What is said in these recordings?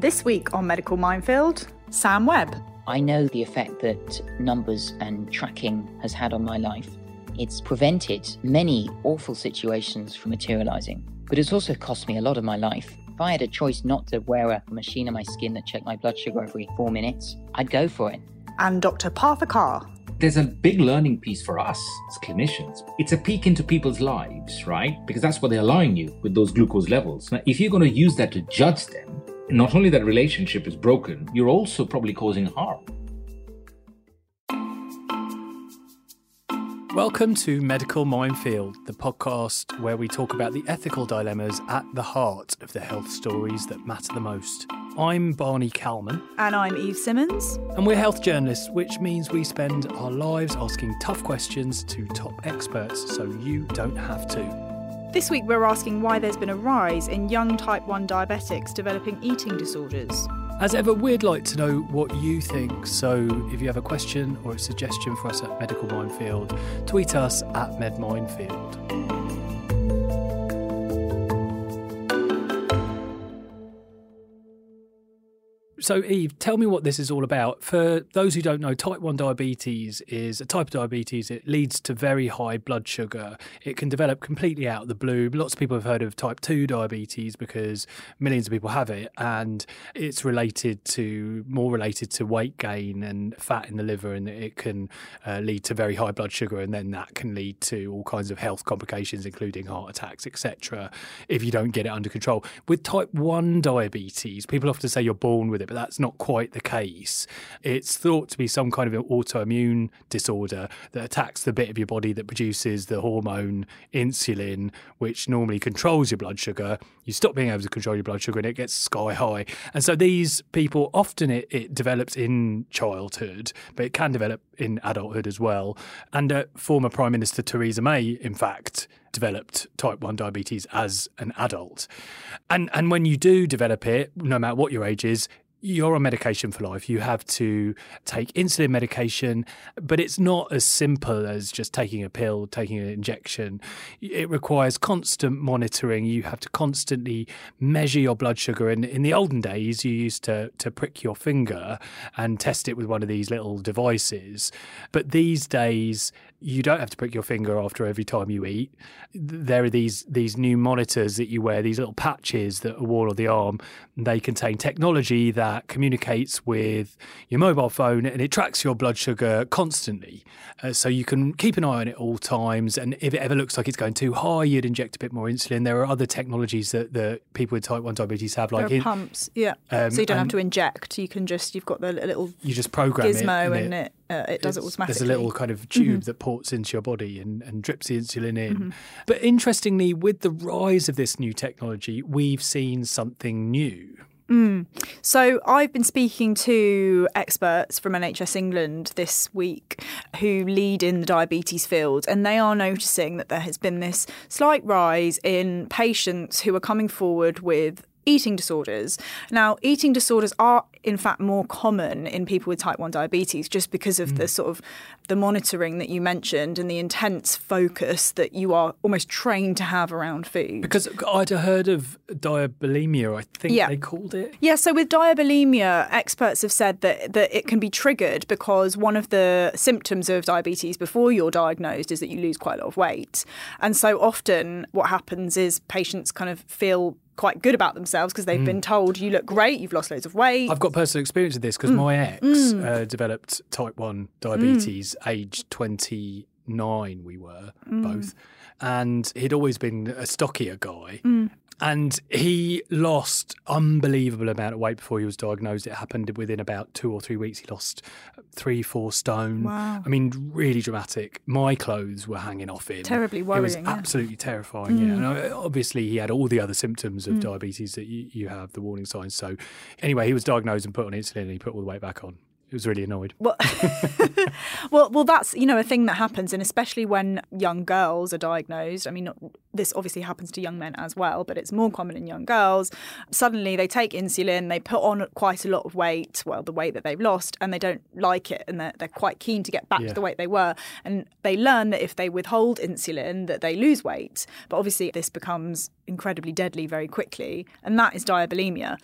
This week on Medical Minefield, Sam Webb. I know the effect that numbers and tracking has had on my life. It's prevented many awful situations from materializing, but it's also cost me a lot of my life. If I had a choice not to wear a machine on my skin that checked my blood sugar every four minutes, I'd go for it. And Dr. Partha Kar. There's a big learning piece for us as clinicians. It's a peek into people's lives, right? Because that's what they're allowing you with those glucose levels. Now, if you're going to use that to judge them, not only that relationship is broken, you're also probably causing harm. Welcome to Medical Minefield, the podcast where we talk about the ethical dilemmas at the heart of the health stories that matter the most. I'm Barney Calman. And I'm Eve Simmons. And we're health journalists, which means we spend our lives asking tough questions to top experts so you don't have to. This week we're asking why there's been a rise in young type 1 diabetics developing eating disorders. As ever, we'd like to know what you think. So if you have a question or a suggestion for us at Medical Minefield, tweet us at MedMinefield. So, Eve, tell me what this is all about. For those who don't know, type 1 diabetes is a type of diabetes. It leads to very high blood sugar. It can develop completely out of the blue. Lots of people have heard of type 2 diabetes because millions of people have it. And it's related to, more related to weight gain and fat in the liver. And it can uh, lead to very high blood sugar. And then that can lead to all kinds of health complications, including heart attacks, etc., if you don't get it under control. With type 1 diabetes, people often say you're born with it but that's not quite the case. It's thought to be some kind of an autoimmune disorder that attacks the bit of your body that produces the hormone insulin, which normally controls your blood sugar. You stop being able to control your blood sugar and it gets sky high. And so these people often it, it develops in childhood, but it can develop in adulthood as well. And uh, former Prime Minister Theresa May, in fact, developed type 1 diabetes as an adult. And and when you do develop it, no matter what your age is, you're on medication for life. You have to take insulin medication, but it's not as simple as just taking a pill, taking an injection. It requires constant monitoring. You have to constantly measure your blood sugar. And in the olden days, you used to, to prick your finger and test it with one of these little devices. But these days, you don't have to prick your finger after every time you eat. There are these these new monitors that you wear, these little patches that are worn on the arm. They contain technology that communicates with your mobile phone and it tracks your blood sugar constantly. Uh, so you can keep an eye on it all times. And if it ever looks like it's going too high, you'd inject a bit more insulin. There are other technologies that, that people with type 1 diabetes have, like in, pumps. Yeah. Um, so you don't have to inject. You can just, you've got the little you just program gizmo it, and, it, it, uh, it does it automatically. There's a little kind of tube mm-hmm. that ports into your body and, and drips the insulin in. Mm-hmm. But interestingly, with the rise of this new technology, we've seen something new. Mm. So, I've been speaking to experts from NHS England this week who lead in the diabetes field, and they are noticing that there has been this slight rise in patients who are coming forward with eating disorders. Now, eating disorders are in fact more common in people with type 1 diabetes just because of mm. the sort of the monitoring that you mentioned and the intense focus that you are almost trained to have around food. Because I'd heard of diabulimia, I think yeah. they called it. Yeah, so with diabulimia, experts have said that, that it can be triggered because one of the symptoms of diabetes before you're diagnosed is that you lose quite a lot of weight. And so often what happens is patients kind of feel quite good about themselves because they've mm. been told you look great, you've lost loads of weight. I've got personal experience of this because mm. my ex mm. uh, developed type 1 diabetes age 29 we were mm. both and he'd always been a stockier guy mm and he lost unbelievable amount of weight before he was diagnosed. It happened within about two or three weeks. He lost three, four stone. Wow. I mean, really dramatic. My clothes were hanging off him. Terribly worrying. It was yeah. absolutely terrifying. Mm. Yeah, and uh, obviously he had all the other symptoms of mm. diabetes that you, you have, the warning signs. So anyway, he was diagnosed and put on insulin, and he put all the weight back on. He was really annoyed. Well, well, well, that's you know a thing that happens, and especially when young girls are diagnosed. I mean, this obviously happens to young men as well, but it's more common in young girls. Suddenly they take insulin, they put on quite a lot of weight, well, the weight that they've lost, and they don't like it and they're, they're quite keen to get back Yeah. to the weight they were. And they learn that if they withhold insulin, that they lose weight. But obviously this becomes incredibly deadly very quickly, and that is diabulimia.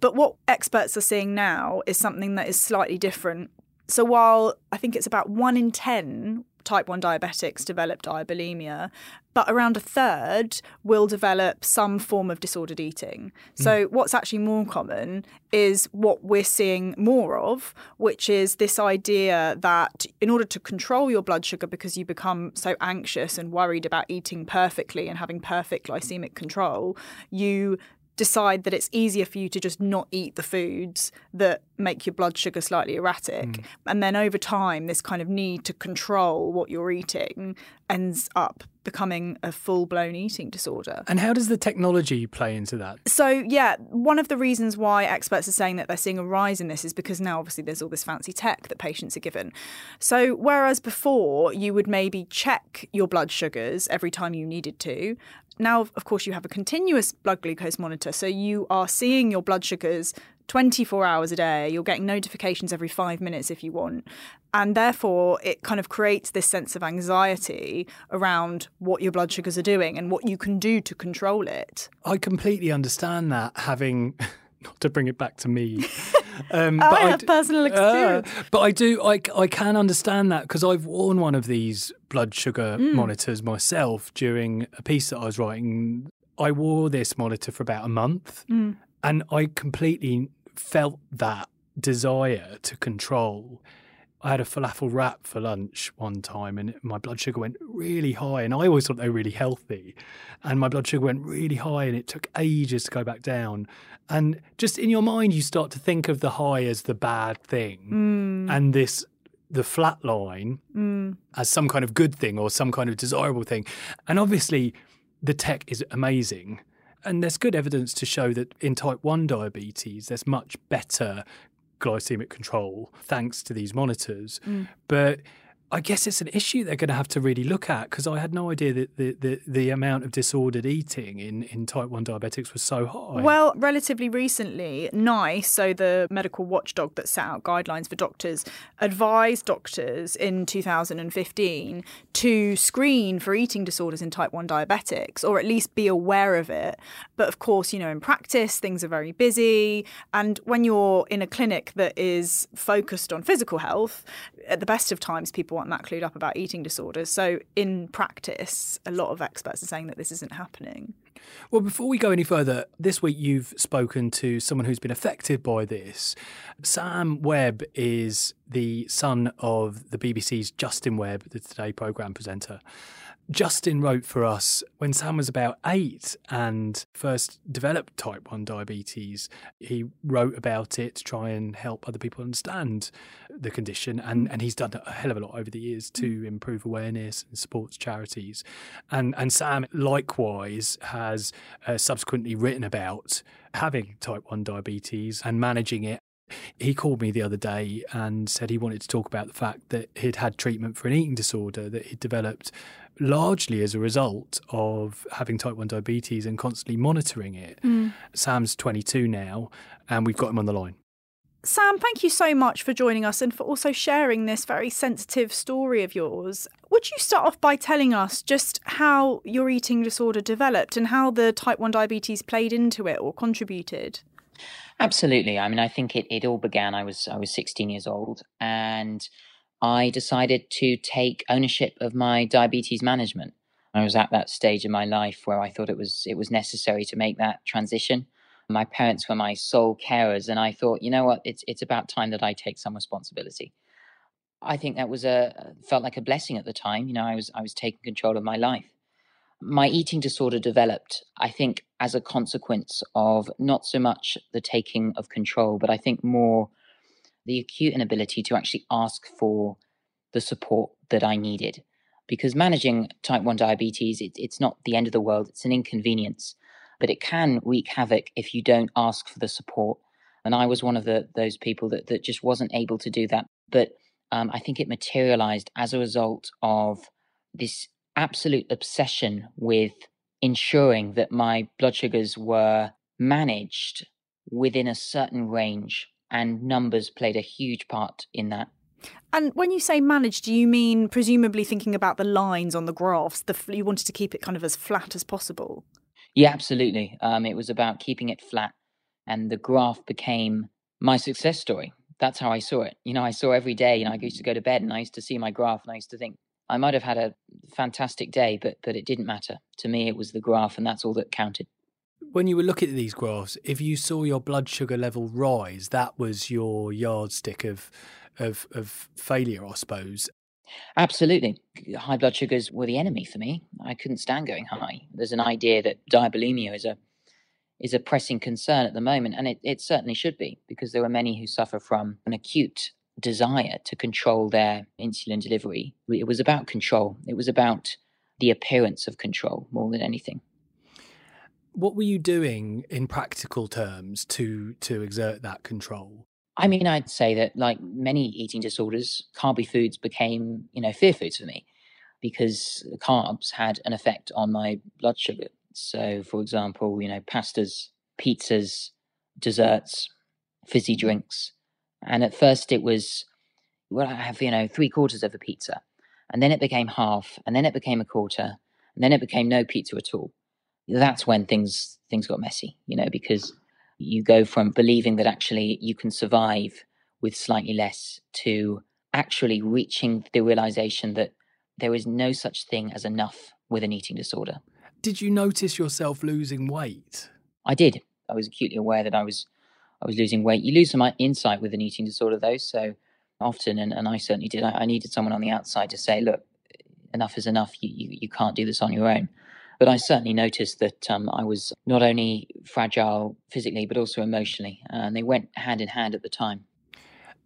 But what experts are seeing now is something that is slightly different. So while I think it's about one in 10 type 1 diabetics develop diabulimia, but around a third will develop some form of disordered eating. Hmm. So, what's actually more common is what we're seeing more of, which is this idea that in order to control your blood sugar because you become so anxious and worried about eating perfectly and having perfect glycemic control, you decide that it's easier for you to just not eat the foods that make your blood sugar slightly erratic. Mm. And then over time, this kind of need to control what you're eating ends up becoming a full blown eating disorder. And how does the technology play into that? So, yeah, one of the reasons why experts are saying that they're seeing a rise in this is because now obviously there's all this fancy tech that patients are given. So, whereas before you would maybe check your blood sugars every time you needed to, now, of course, you have a continuous blood glucose monitor. So, you are seeing your blood sugars 24 hours a day. You're getting notifications every five minutes if you want. And therefore, it kind of creates this sense of anxiety around what your blood sugars are doing and what you can do to control it. I completely understand that, having not to bring it back to me. Um, I have d- personal experience. Uh, but I do, I, I can understand that because I've worn one of these blood sugar Mm. monitors myself during a piece that I was writing. I wore this monitor for about a month Mm. and I completely felt that desire to control. I had a falafel wrap for lunch one time and my blood sugar went really high. And I always thought they were really healthy. And my blood sugar went really high and it took ages to go back down. And just in your mind, you start to think of the high as the bad thing mm. and this, the flat line mm. as some kind of good thing or some kind of desirable thing. And obviously, the tech is amazing. And there's good evidence to show that in type 1 diabetes, there's much better glycemic control thanks to these monitors. Mm. But I guess it's an issue they're going to have to really look at because I had no idea that the, the, the amount of disordered eating in, in type 1 diabetics was so high. Well, relatively recently, NICE, so the medical watchdog that set out guidelines for doctors, advised doctors in 2015 to screen for eating disorders in type 1 diabetics, or at least be aware of it. But of course, you know, in practice, things are very busy. And when you're in a clinic that is focused on physical health, at the best of times, people aren't that clued up about eating disorders. So in practice, a lot of experts are saying that this isn't happening. Well, before we go any further, this week you've spoken to someone who's been affected by this. Sam Webb is the son of the BBC's Justin Webb, the Today programme presenter. Justin wrote for us when Sam was about eight and first developed type 1 diabetes. He wrote about it to try and help other people understand the condition. And, and he's done a hell of a lot over the years to mm. improve awareness and supports charities. And, and Sam, likewise, has uh, subsequently written about having type 1 diabetes and managing it he called me the other day and said he wanted to talk about the fact that he'd had treatment for an eating disorder that he'd developed largely as a result of having type 1 diabetes and constantly monitoring it. Sam's 22 now, and we've got him on the line. Sam, thank you so much for joining us and for also sharing this very sensitive story of yours. Would you start off by telling us just how your eating disorder developed and how the type 1 diabetes played into it or contributed? Absolutely. I mean, I think it, it all began. I was I was 16 years old, and I decided to take ownership of my diabetes management. I was at that stage in my life where I thought it was it was necessary to make that transition. My parents were my sole carers, and I thought, you know what, it's it's about time that I take some responsibility. I think that was a felt like a blessing at the time. You know, I was I was taking control of my life. My eating disorder developed, I think, as a consequence of not so much the taking of control, but I think more the acute inability to actually ask for the support that I needed. Because managing type 1 diabetes, it, it's not the end of the world, it's an inconvenience, but it can wreak havoc if you don't ask for the support. And I was one of the, those people that, that just wasn't able to do that. But um, I think it materialized as a result of this absolute obsession with ensuring that my blood sugars were managed within a certain range, and numbers played a huge part in that. And when you say managed, do you mean presumably thinking about the lines on the graphs? The you wanted to keep it kind of as flat as possible. Yeah, absolutely. Um, it was about keeping it flat, and the graph became my success story. That's how I saw it. You know, I saw every day, and you know, I used to go to bed, and I used to see my graph, and I used to think I might have had a fantastic day, but but it didn't matter to me. It was the graph, and that's all that counted. When you were looking at these graphs, if you saw your blood sugar level rise, that was your yardstick of of of failure, I suppose. Absolutely. High blood sugars were the enemy for me. I couldn't stand going high. There's an idea that diabulimia is a is a pressing concern at the moment, and it, it certainly should be, because there are many who suffer from an acute desire to control their insulin delivery. It was about control. It was about the appearance of control more than anything. What were you doing in practical terms to to exert that control? I mean, I'd say that like many eating disorders, carby foods became, you know, fear foods for me because carbs had an effect on my blood sugar. So, for example, you know, pastas, pizzas, desserts, fizzy mm-hmm. drinks. And at first it was, well, I have, you know, three quarters of a pizza. And then it became half, and then it became a quarter, and then it became no pizza at all. That's when things things got messy, you know, because you go from believing that actually you can survive with slightly less to actually reaching the realization that there is no such thing as enough with an eating disorder. Did you notice yourself losing weight? I did. I was acutely aware that I was I was losing weight. You lose some insight with an eating disorder though, so often and, and I certainly did. I, I needed someone on the outside to say, look, enough is enough. You, you, you can't do this on your own. But I certainly noticed that um, I was not only fragile physically, but also emotionally. And they went hand in hand at the time.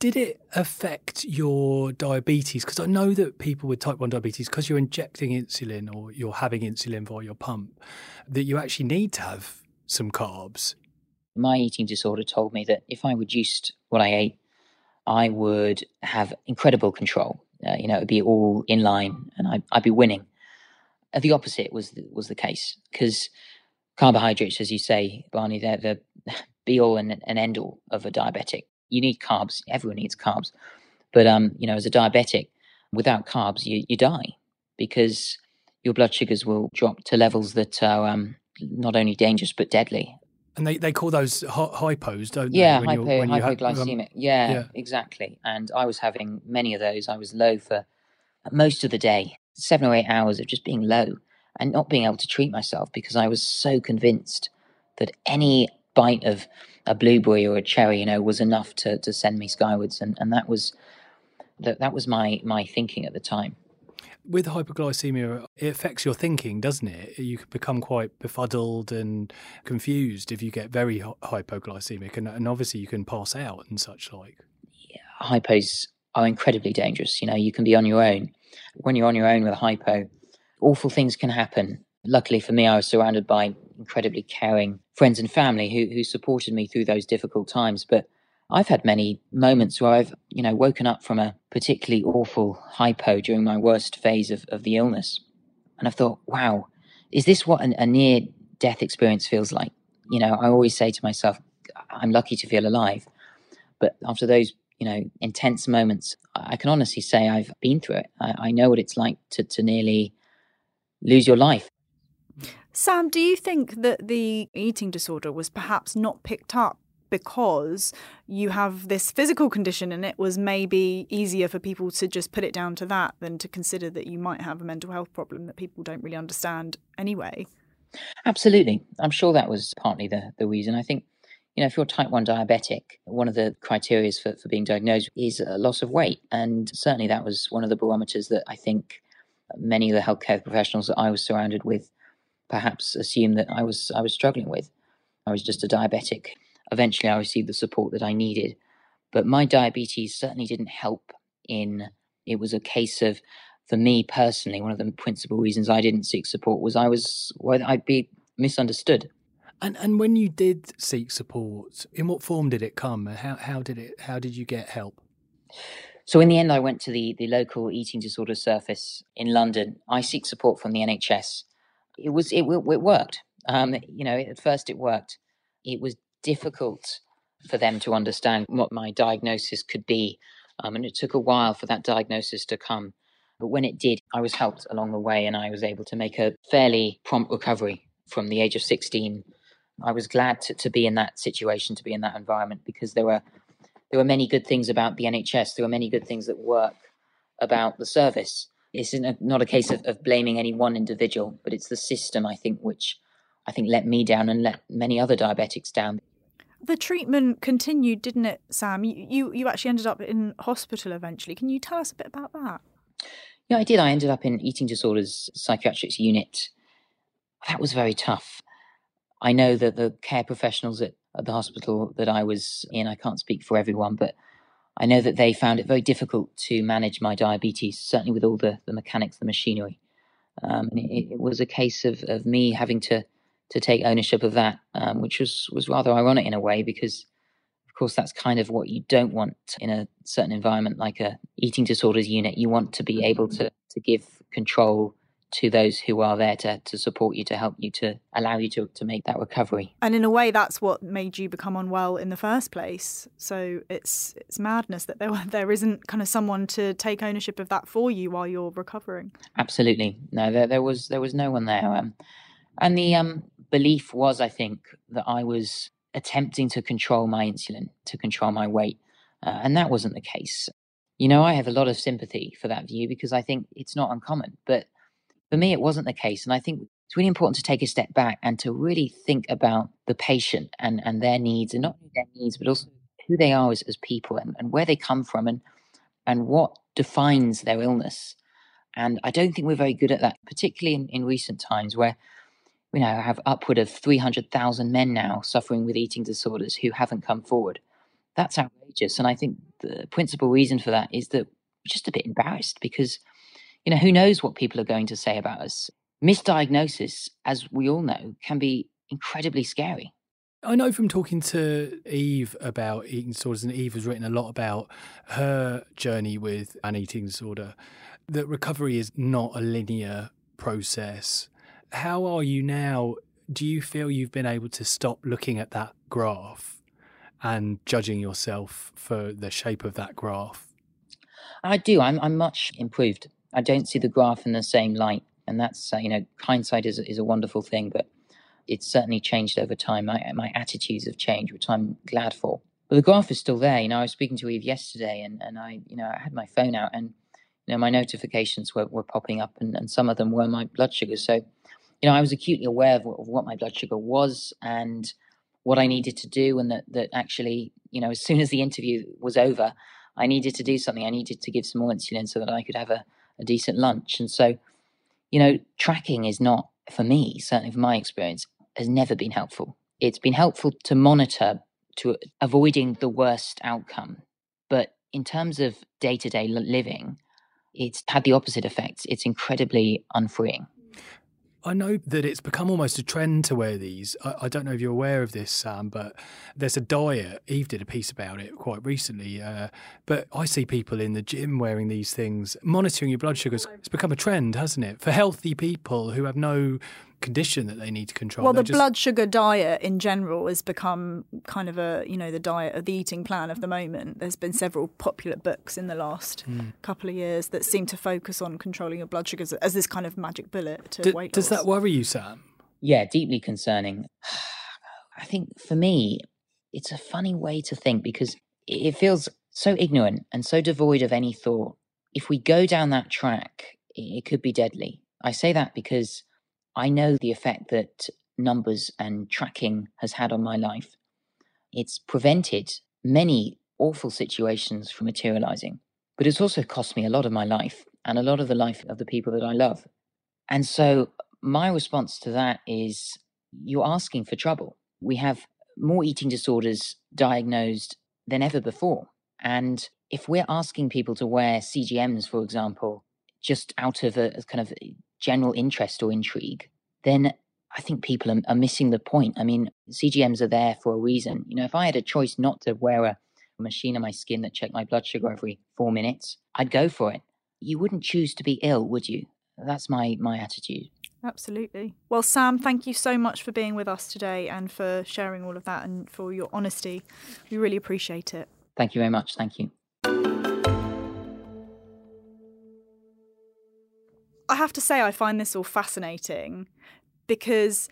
Did it affect your diabetes? Because I know that people with type 1 diabetes, because you're injecting insulin or you're having insulin via your pump, that you actually need to have some carbs. My eating disorder told me that if I reduced what I ate, I would have incredible control. Uh, you know, it would be all in line and I'd, I'd be winning. Uh, the opposite was the, was the case because carbohydrates, as you say, Barney, they're the be all and, and end all of a diabetic. You need carbs. Everyone needs carbs, but um, you know, as a diabetic, without carbs, you you die because your blood sugars will drop to levels that are um, not only dangerous but deadly. And they, they call those hypos, don't they? Yeah, hypo, hypoglycemic. Um, yeah, yeah, exactly. And I was having many of those. I was low for most of the day seven or eight hours of just being low and not being able to treat myself because I was so convinced that any bite of a blueberry or a cherry, you know, was enough to, to send me skywards. And, and that was that, that was my, my thinking at the time. With hypoglycemia, it affects your thinking, doesn't it? You can become quite befuddled and confused if you get very hypoglycemic, and, and obviously you can pass out and such like. Yeah, hypos are incredibly dangerous. You know, you can be on your own when you're on your own with a hypo, awful things can happen. Luckily for me, I was surrounded by incredibly caring friends and family who, who supported me through those difficult times. But I've had many moments where I've, you know, woken up from a particularly awful hypo during my worst phase of, of the illness. And I've thought, wow, is this what an, a near death experience feels like? You know, I always say to myself, I'm lucky to feel alive. But after those you know, intense moments, I can honestly say I've been through it. I, I know what it's like to, to nearly lose your life. Sam, do you think that the eating disorder was perhaps not picked up because you have this physical condition and it was maybe easier for people to just put it down to that than to consider that you might have a mental health problem that people don't really understand anyway? Absolutely. I'm sure that was partly the, the reason. I think you know, if you're type 1 diabetic, one of the criteria for, for being diagnosed is a loss of weight. And certainly that was one of the barometers that I think many of the healthcare professionals that I was surrounded with perhaps assumed that I was I was struggling with. I was just a diabetic. Eventually I received the support that I needed. But my diabetes certainly didn't help in it was a case of for me personally, one of the principal reasons I didn't seek support was I was well, I'd be misunderstood. And and when you did seek support, in what form did it come? How how did it how did you get help? So in the end, I went to the the local eating disorder service in London. I seek support from the NHS, it was it, it worked. Um, you know, at first it worked. It was difficult for them to understand what my diagnosis could be, um, and it took a while for that diagnosis to come. But when it did, I was helped along the way, and I was able to make a fairly prompt recovery from the age of 16. I was glad to, to be in that situation, to be in that environment, because there were there were many good things about the NHS. There were many good things that work about the service. It's a, not a case of, of blaming any one individual, but it's the system, I think, which I think let me down and let many other diabetics down. The treatment continued, didn't it, Sam? You, you, you actually ended up in hospital eventually. Can you tell us a bit about that? Yeah, I did. I ended up in eating disorders psychiatrics unit. That was very tough. I know that the care professionals at, at the hospital that I was in, I can't speak for everyone, but I know that they found it very difficult to manage my diabetes, certainly with all the, the mechanics, the machinery. Um, and it, it, was a case of, of me having to to take ownership of that, um, which was was rather ironic in a way because, of course, that's kind of what you don't want in a certain environment like a eating disorders unit. You want to be able to to give control to those who are there to, to support you, to help you, to allow you to, to make that recovery. And in a way, that's what made you become unwell in the first place. So it's it's madness that there there isn't kind of someone to take ownership of that for you while you're recovering. Absolutely, no, there there was there was no one there, um, and the um, belief was, I think, that I was attempting to control my insulin, to control my weight, uh, and that wasn't the case. You know, I have a lot of sympathy for that view because I think it's not uncommon, but for me, it wasn't the case. And I think it's really important to take a step back and to really think about the patient and, and their needs, and not only their needs, but also who they are as, as people and, and where they come from and, and what defines their illness. And I don't think we're very good at that, particularly in, in recent times where we now have upward of 300,000 men now suffering with eating disorders who haven't come forward. That's outrageous. And I think the principal reason for that is that we're just a bit embarrassed because – you know, who knows what people are going to say about us? Misdiagnosis, as we all know, can be incredibly scary. I know from talking to Eve about eating disorders, and Eve has written a lot about her journey with an eating disorder, that recovery is not a linear process. How are you now? Do you feel you've been able to stop looking at that graph and judging yourself for the shape of that graph? I do. I'm, I'm much improved. I don't see the graph in the same light. And that's, uh, you know, hindsight is, is a wonderful thing, but it's certainly changed over time. My, my attitudes have changed, which I'm glad for. But the graph is still there. You know, I was speaking to Eve yesterday and, and I, you know, I had my phone out and, you know, my notifications were, were popping up and, and some of them were my blood sugar. So, you know, I was acutely aware of of what my blood sugar was and what I needed to do. And that, that actually, you know, as soon as the interview was over, I needed to do something. I needed to give some more insulin so that I could have a, a decent lunch. And so, you know, tracking is not, for me, certainly from my experience, has never been helpful. It's been helpful to monitor to avoiding the worst outcome. But in terms of day to day living, it's had the opposite effect. It's incredibly unfreeing. I know that it's become almost a trend to wear these. I, I, don't know if you're aware of this, Sam, but there's a diet. Eve did a piece about it quite recently. Uh, but I see people in the gym wearing these things. Monitoring your blood sugars, it's become a trend, hasn't it? For healthy people who have no condition that they need to control. Well, the just... blood sugar diet in general has become kind of a, you know, the diet of the eating plan of the moment. There's been several popular books in the last mm. couple of years that seem to focus on controlling your blood sugars as this kind of magic bullet to D- weight Does that worry you, Sam? Yeah, deeply concerning. I think for me, it's a funny way to think because it feels so ignorant and so devoid of any thought. If we go down that track, it could be deadly. I say that because I know the effect that numbers and tracking has had on my life. It's prevented many awful situations from materializing, but it's also cost me a lot of my life and a lot of the life of the people that I love. And so my response to that is you're asking for trouble. We have more eating disorders diagnosed than ever before. And if we're asking people to wear CGMs, for example, just out of a, kind of general interest or intrigue, then I think people are, are, missing the point. I mean, CGMs are there for a reason. You know, if I had a choice not to wear a, a machine on my skin that checked my blood sugar every four minutes, I'd go for it. You wouldn't choose to be ill, would you? That's my my attitude. Absolutely. Well, Sam, thank you so much for being with us today and for sharing all of that and for your honesty. We really appreciate it. Thank you very much. Thank you. Have to say, I find this all fascinating because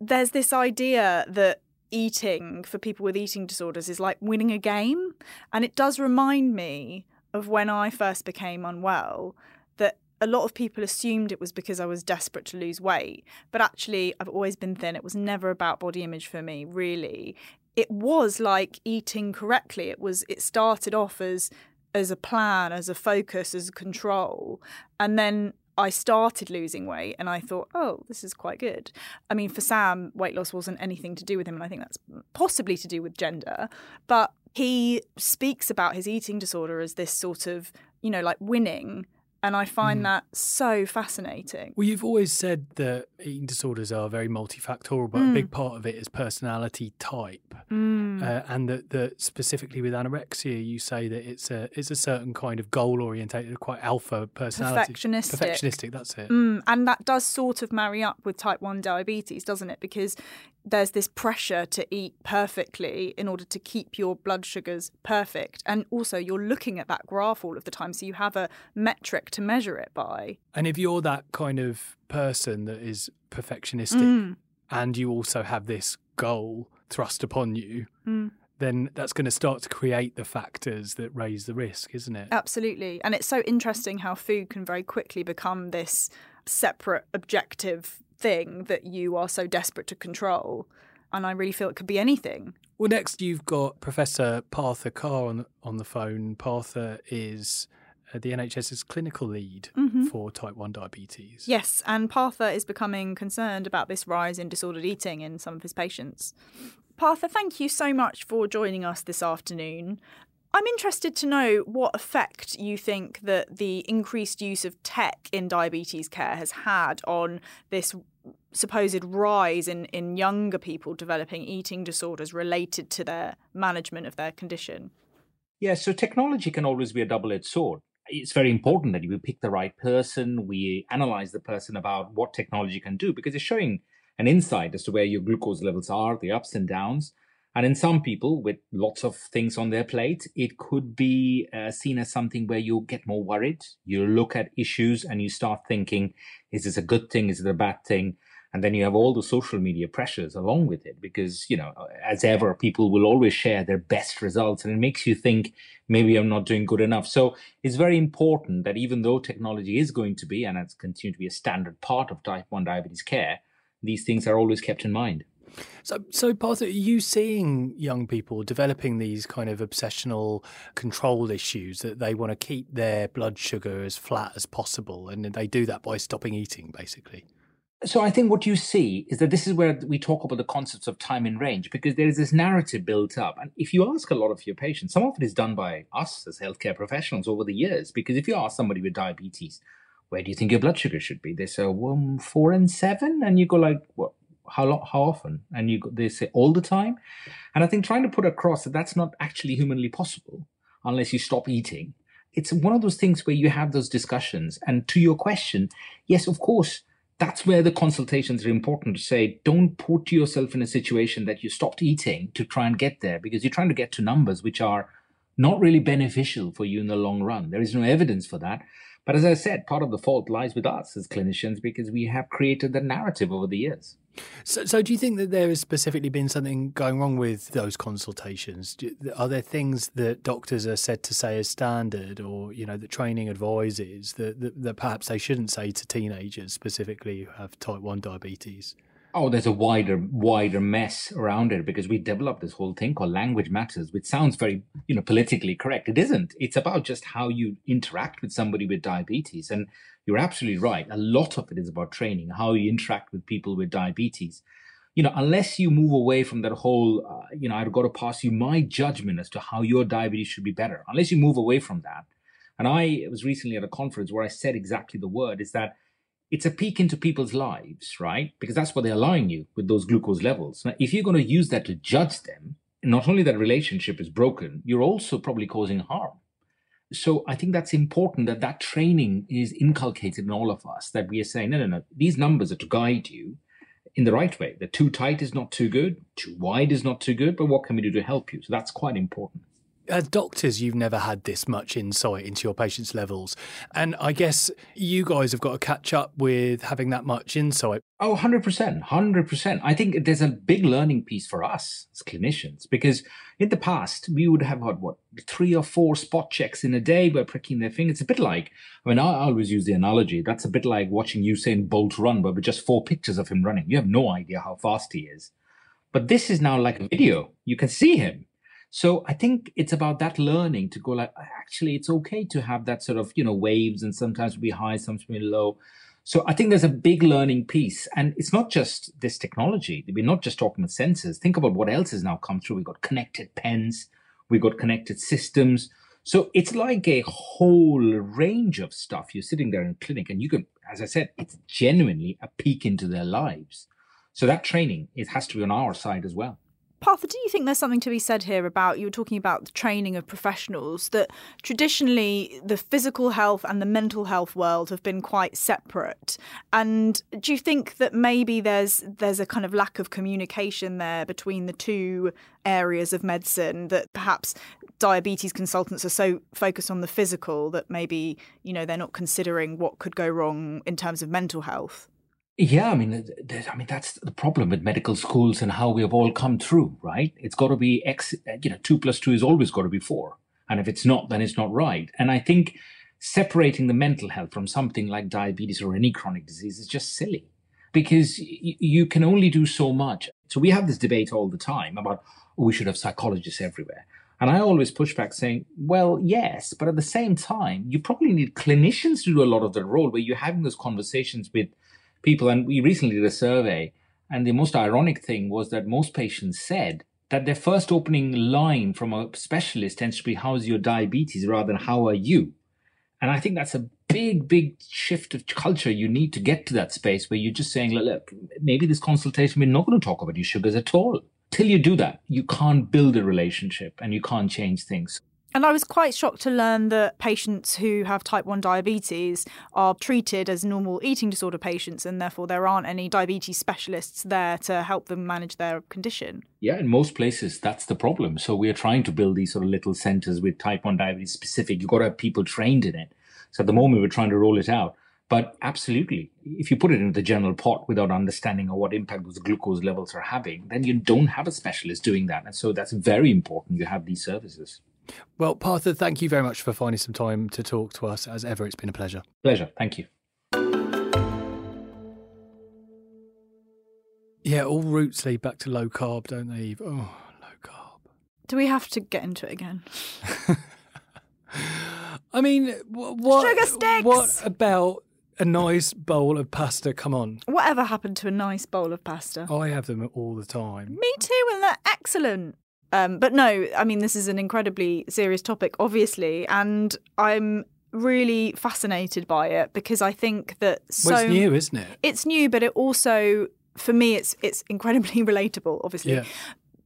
there's this idea that eating for people with eating disorders is like winning a game. And it does remind me of when I first became unwell that a lot of people assumed it was because I was desperate to lose weight. But actually, I've always been thin. It was never about body image for me, really. It was like eating correctly. It was it started off as as a plan, as a focus, as a control. And then I started losing weight and I thought, oh, this is quite good. I mean, for Sam, weight loss wasn't anything to do with him. And I think that's possibly to do with gender. But he speaks about his eating disorder as this sort of, you know, like winning and I find mm. that so fascinating. Well, you've always said that eating disorders are very multifactorial, but mm. a big part of it is personality type. Mm. Uh, and that, that specifically with anorexia, you say that it's a it's a certain kind of goal orientated, quite alpha personality. Perfectionistic. Perfectionistic, that's it. Mm. And that does sort of marry up with type 1 diabetes, doesn't it? Because there's this pressure to eat perfectly in order to keep your blood sugars perfect. And also, you're looking at that graph all of the time. So you have a metric to measure it by. And if you're that kind of person that is perfectionistic mm. and you also have this goal thrust upon you, mm. then that's going to start to create the factors that raise the risk, isn't it? Absolutely. And it's so interesting how food can very quickly become this separate objective thing that you are so desperate to control. And I really feel it could be anything. Well, next you've got Professor Partha Kar on the, on the phone. Partha is uh, the NHS's clinical lead mm-hmm. for type 1 diabetes. Yes, and Partha is becoming concerned about this rise in disordered eating in some of his patients. Partha, thank you so much for joining us this afternoon. I'm interested to know what effect you think that the increased use of tech in diabetes care has had on this supposed rise in, in younger people developing eating disorders related to their management of their condition. Yeah, so technology can always be a double edged sword. It's very important that we pick the right person, we analyze the person about what technology can do because it's showing an insight as to where your glucose levels are, the ups and downs. And in some people with lots of things on their plate, it could be uh, seen as something where you get more worried. You look at issues and you start thinking, is this a good thing? Is it a bad thing? And then you have all the social media pressures along with it because, you know, as ever, people will always share their best results and it makes you think maybe I'm not doing good enough. So it's very important that even though technology is going to be and it's continued to be a standard part of type 1 diabetes care, these things are always kept in mind. So, so Partha, are you seeing young people developing these kind of obsessional control issues that they want to keep their blood sugar as flat as possible, and they do that by stopping eating, basically? So I think what you see is that this is where we talk about the concepts of time in range because there is this narrative built up. And if you ask a lot of your patients, some of it is done by us as healthcare professionals over the years. Because if you ask somebody with diabetes, where do you think your blood sugar should be? They say, well, four and seven. And you go like, what? How how often? And you they say all the time. And i think trying to put across that that's not actually humanly possible unless you stop eating. It's one of those things where you have those discussions. And to your question yes of course that's where the consultations are important to say don't put yourself in a situation that you stopped eating to try and get there because you're trying to get to numbers which are not really beneficial for you in the long run. There is no evidence for that but as I said, part of the fault lies with us as clinicians because we have created the narrative over the years. So, so do you think that there has specifically been something going wrong with those consultations? Do, are there things that doctors are said to say as standard, or you know, that training advises that, that, that perhaps they shouldn't say to teenagers specifically who have type one diabetes? Oh, there's a wider, wider mess around it because we developed this whole thing called language matters, which sounds very, you know, politically correct. It isn't. It's about just how you interact with somebody with diabetes. And you're absolutely right. A lot of it is about training, how you interact with people with diabetes. You know, unless you move away from that whole, uh, you know, I've got to pass you my judgment as to how your diabetes should be better. Unless you move away from that. And I was recently at a conference where I said exactly the word is that it's a peek into people's lives, right? Because that's what they're allowing you with those glucose levels. Now, if you're going to use that to judge them, not only that relationship is broken, you're also probably causing harm. So I think that's important that that training is inculcated in all of us, that we are saying, no, no, no, these numbers are to guide you in the right way. The too tight is not too good, too wide is not too good, but what can we do to help you? So that's quite important as doctors, you've never had this much insight into your patients' levels. And I guess you guys have got to catch up with having that much insight. Oh, 100%. 100%. I think there's a big learning piece for us as clinicians because in the past, we would have had what, three or four spot checks in a day by pricking their finger. It's a bit like, I mean, I always use the analogy that's a bit like watching Usain Bolt run, but with just four pictures of him running. You have no idea how fast he is. But this is now like a video. You can see him so I think it's about that learning to go like, actually, it's okay to have that sort of, you know, waves and sometimes be high, sometimes be low. So I think there's a big learning piece. And it's not just this technology. We're not just talking about sensors. Think about what else has now come through. We've got connected pens. We've got connected systems. So it's like a whole range of stuff. You're sitting there in clinic and you can, as I said, it's genuinely a peek into their lives. So that training, it has to be on our side as well. Partha, do you think there's something to be said here about you were talking about the training of professionals that traditionally the physical health and the mental health world have been quite separate? And do you think that maybe there's there's a kind of lack of communication there between the two areas of medicine that perhaps diabetes consultants are so focused on the physical that maybe, you know, they're not considering what could go wrong in terms of mental health? Yeah, I mean, I mean that's the problem with medical schools and how we have all come through, right? It's got to be X, you know, two plus two is always got to be four, and if it's not, then it's not right. And I think separating the mental health from something like diabetes or any chronic disease is just silly, because y- you can only do so much. So we have this debate all the time about oh, we should have psychologists everywhere. And I always push back saying, well, yes, but at the same time, you probably need clinicians to do a lot of the role where you're having those conversations with people. And we recently did a survey, and the most ironic thing was that most patients said that their first opening line from a specialist tends to be, How's your diabetes rather than How are you? And I think that's a big, big shift of culture. You need to get to that space where you're just saying, look, look, maybe this consultation, we're not going to talk about your sugars at all. Till you do that, you can't build a relationship and you can't change things. And I was quite shocked to learn that patients who have type 1 diabetes are treated as normal eating disorder patients, and therefore there aren't any diabetes specialists there to help them manage their condition. Yeah, in most places, that's the problem. So we are trying to build these sort of little centers with type 1 diabetes specific. You've got to have people trained in it. So at the moment, we're trying to roll it out. But absolutely, if you put it into the general pot without understanding of what impact those glucose levels are having, then you don't have a specialist doing that. And so that's very important. You have these services. Well, Partha, thank you very much for finding some time to talk to us. As ever, it's been a pleasure. Pleasure. Thank you. Yeah, all routes lead back to low carb, don't they, Eve? Oh, low carb. Do we have to get into it again? I mean, what, Sugar sticks! what about a nice bowl of pasta? Come on. Whatever happened to a nice bowl of pasta? I have them all the time. Me too, and they're excellent. Um, but no, I mean, this is an incredibly serious topic, obviously, and I'm really fascinated by it because I think that so well, it's new, isn't it? It's new, but it also, for me, it's it's incredibly relatable, obviously. Yeah.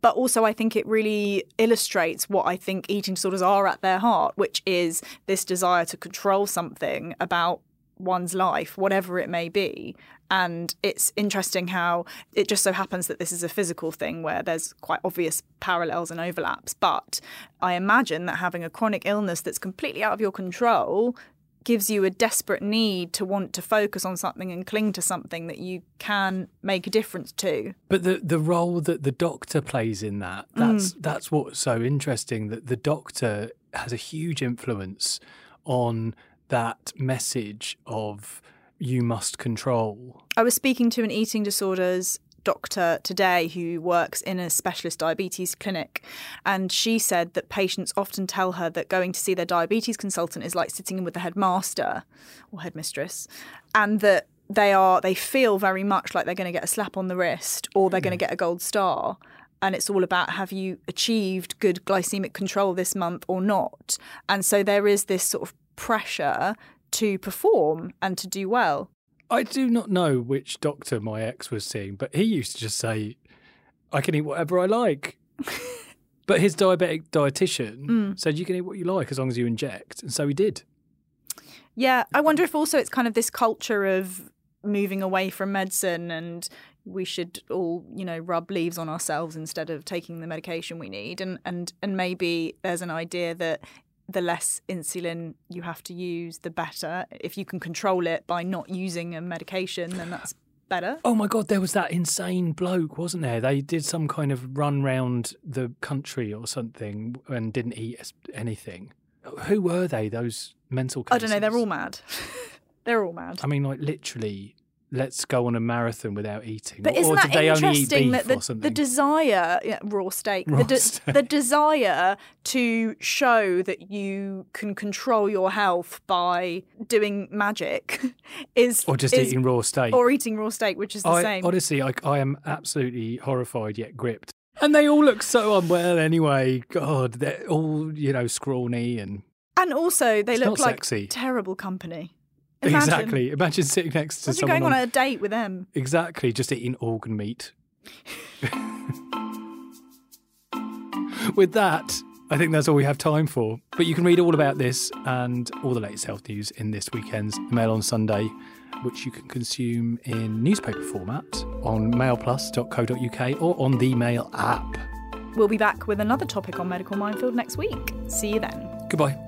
But also, I think it really illustrates what I think eating disorders are at their heart, which is this desire to control something about one's life, whatever it may be. And it's interesting how it just so happens that this is a physical thing where there's quite obvious parallels and overlaps. But I imagine that having a chronic illness that's completely out of your control gives you a desperate need to want to focus on something and cling to something that you can make a difference to. But the the role that the doctor plays in that that's mm. that's what's so interesting that the doctor has a huge influence on that message of you must control. I was speaking to an eating disorders doctor today who works in a specialist diabetes clinic and she said that patients often tell her that going to see their diabetes consultant is like sitting in with the headmaster or headmistress and that they are they feel very much like they're going to get a slap on the wrist or they're going to get a gold star. And it's all about have you achieved good glycemic control this month or not? And so there is this sort of pressure to perform and to do well. I do not know which doctor my ex was seeing, but he used to just say, I can eat whatever I like. But his diabetic dietitian Mm. said you can eat what you like as long as you inject, and so he did. Yeah, I wonder if also it's kind of this culture of moving away from medicine and we should all, you know, rub leaves on ourselves instead of taking the medication we need and and and maybe there's an idea that the less insulin you have to use the better. If you can control it by not using a medication then that's better. Oh my god, there was that insane bloke, wasn't there? They did some kind of run round the country or something and didn't eat anything. Who were they? Those mental. I don't know, they're all mad. they're all mad. I mean, like literally, let's go on a marathon without eating. But or, isn't that did they only eat interesting that the, the desire, yeah, raw steak, Raw the, de- steak. the desire to show that you can control your health by doing magic is or just is- eating raw steak. or eating raw steak, which is the I, same. Honestly, I, I am absolutely horrified yet gripped. And they all look so unwell anyway. God, they're all you know scrawny and and also, they It's look like sexy. terrible company. Imagine, exactly. Imagine sitting next to Imagine someone going on on- a date with them. Exactly, just eating organ meat. With that, I think that's all we have time for. But you can read all about this and all the latest health news in this weekend's Mail on Sunday, which you can consume in newspaper format on mailplus.co.uk or on the Mail app. We'll be back with another topic on Medical Minefield next week. See you then. Goodbye.